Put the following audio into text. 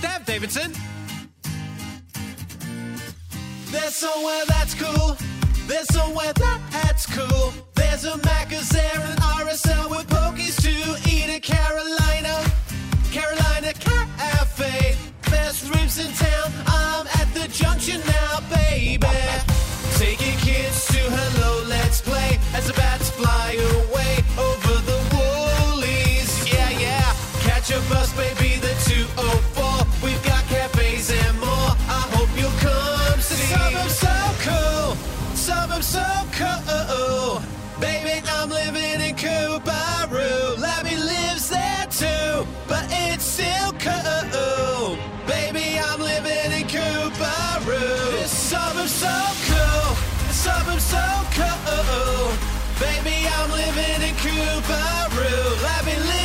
Stav Davidson. There's somewhere that's cool. There's somewhere that's cool. There's a Macca's there and RSL with pokies to eat at Carolina. Carolina Cafe. Best ribs in town. I'm at the junction now, Suburb so cool. Baby, I'm living in Coorparoo. Labby lives there too, but it's still cool. Baby, I'm living in Coorparoo. This suburb's so cool. This suburb's so cool. Baby, I'm living in Coorparoo. Labby lives